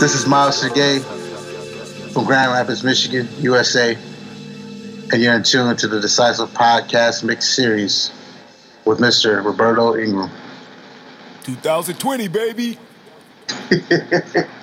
This is Myles Serge from Grand Rapids, Michigan, USA, and you're in tune to the Decisive Podcast Mix Series with Mr. Roberto Ingram. 2020, baby.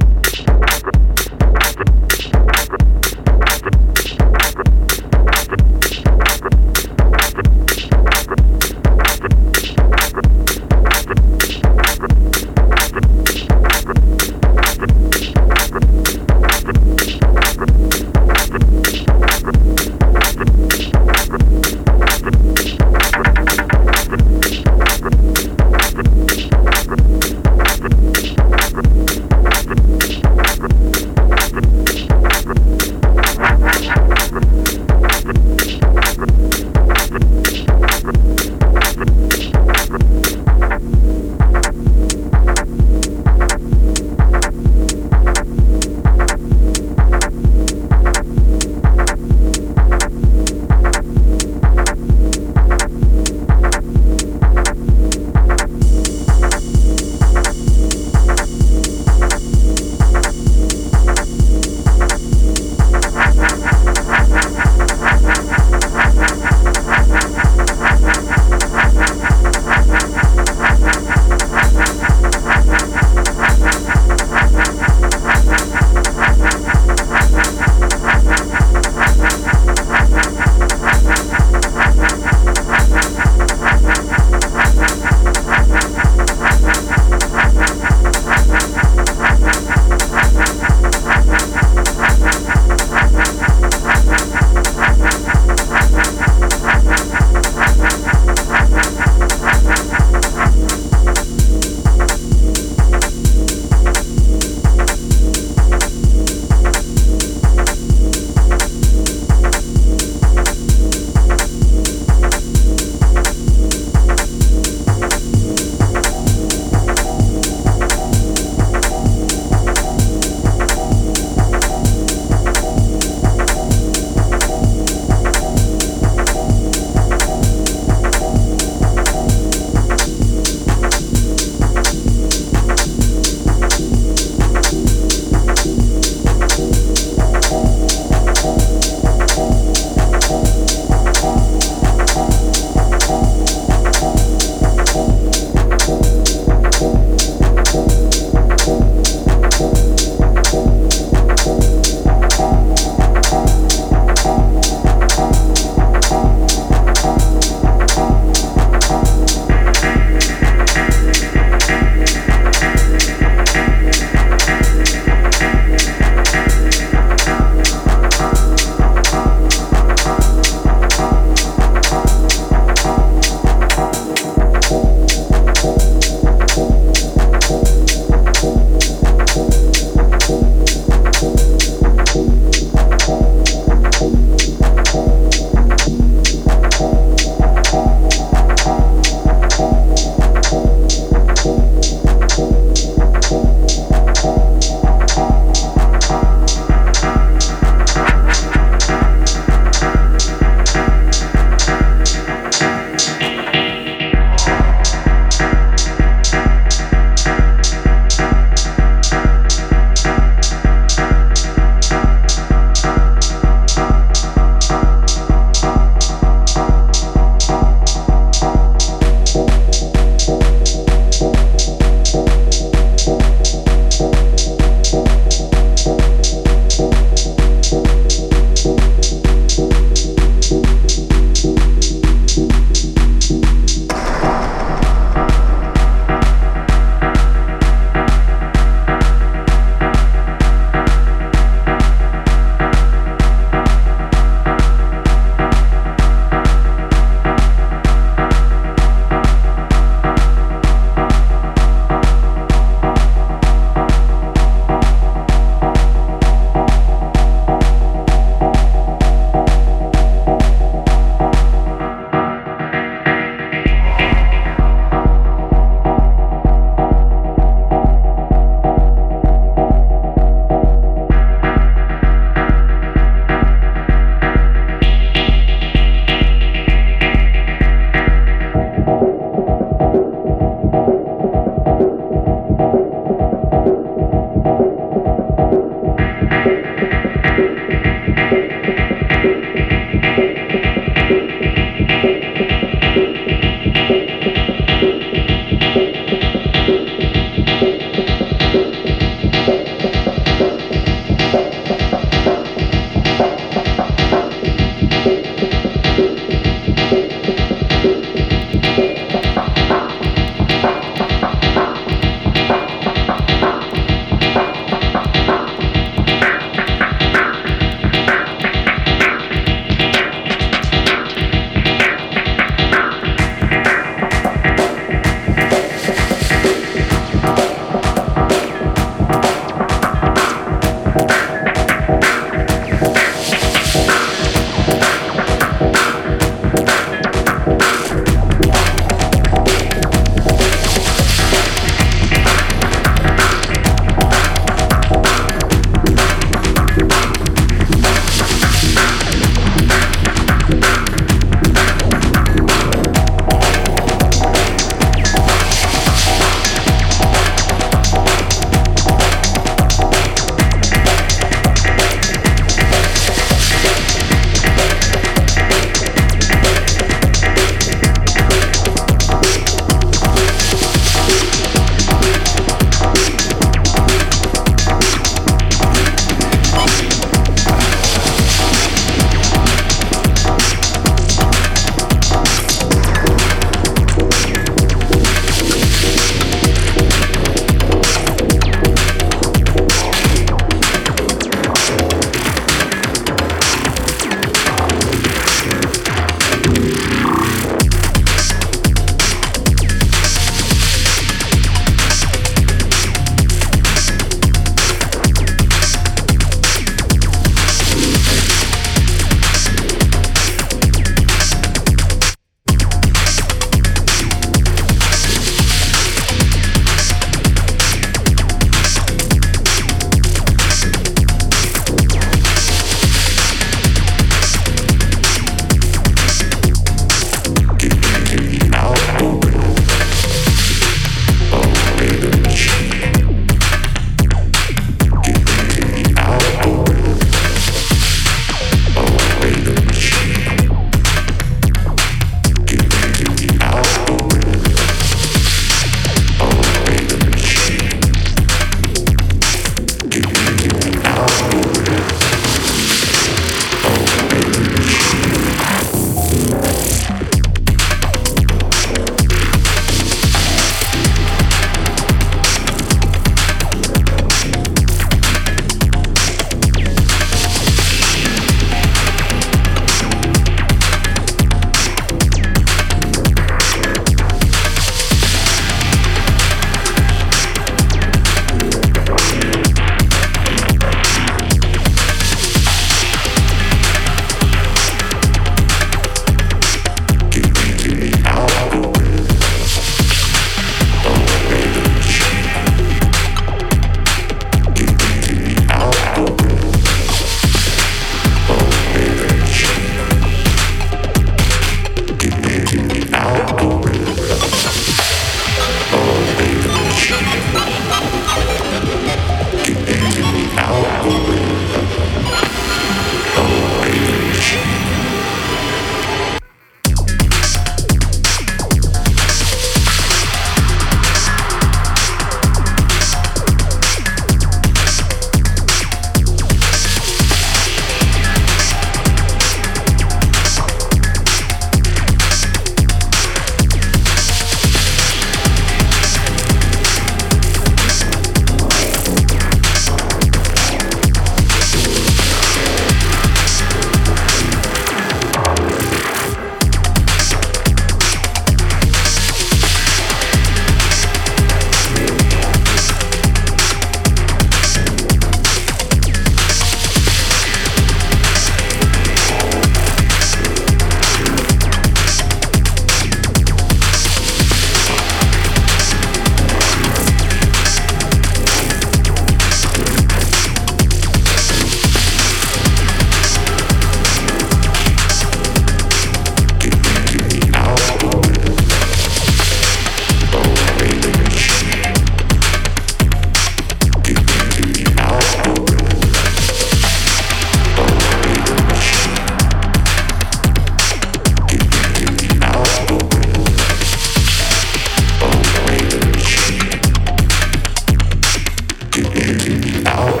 Oh.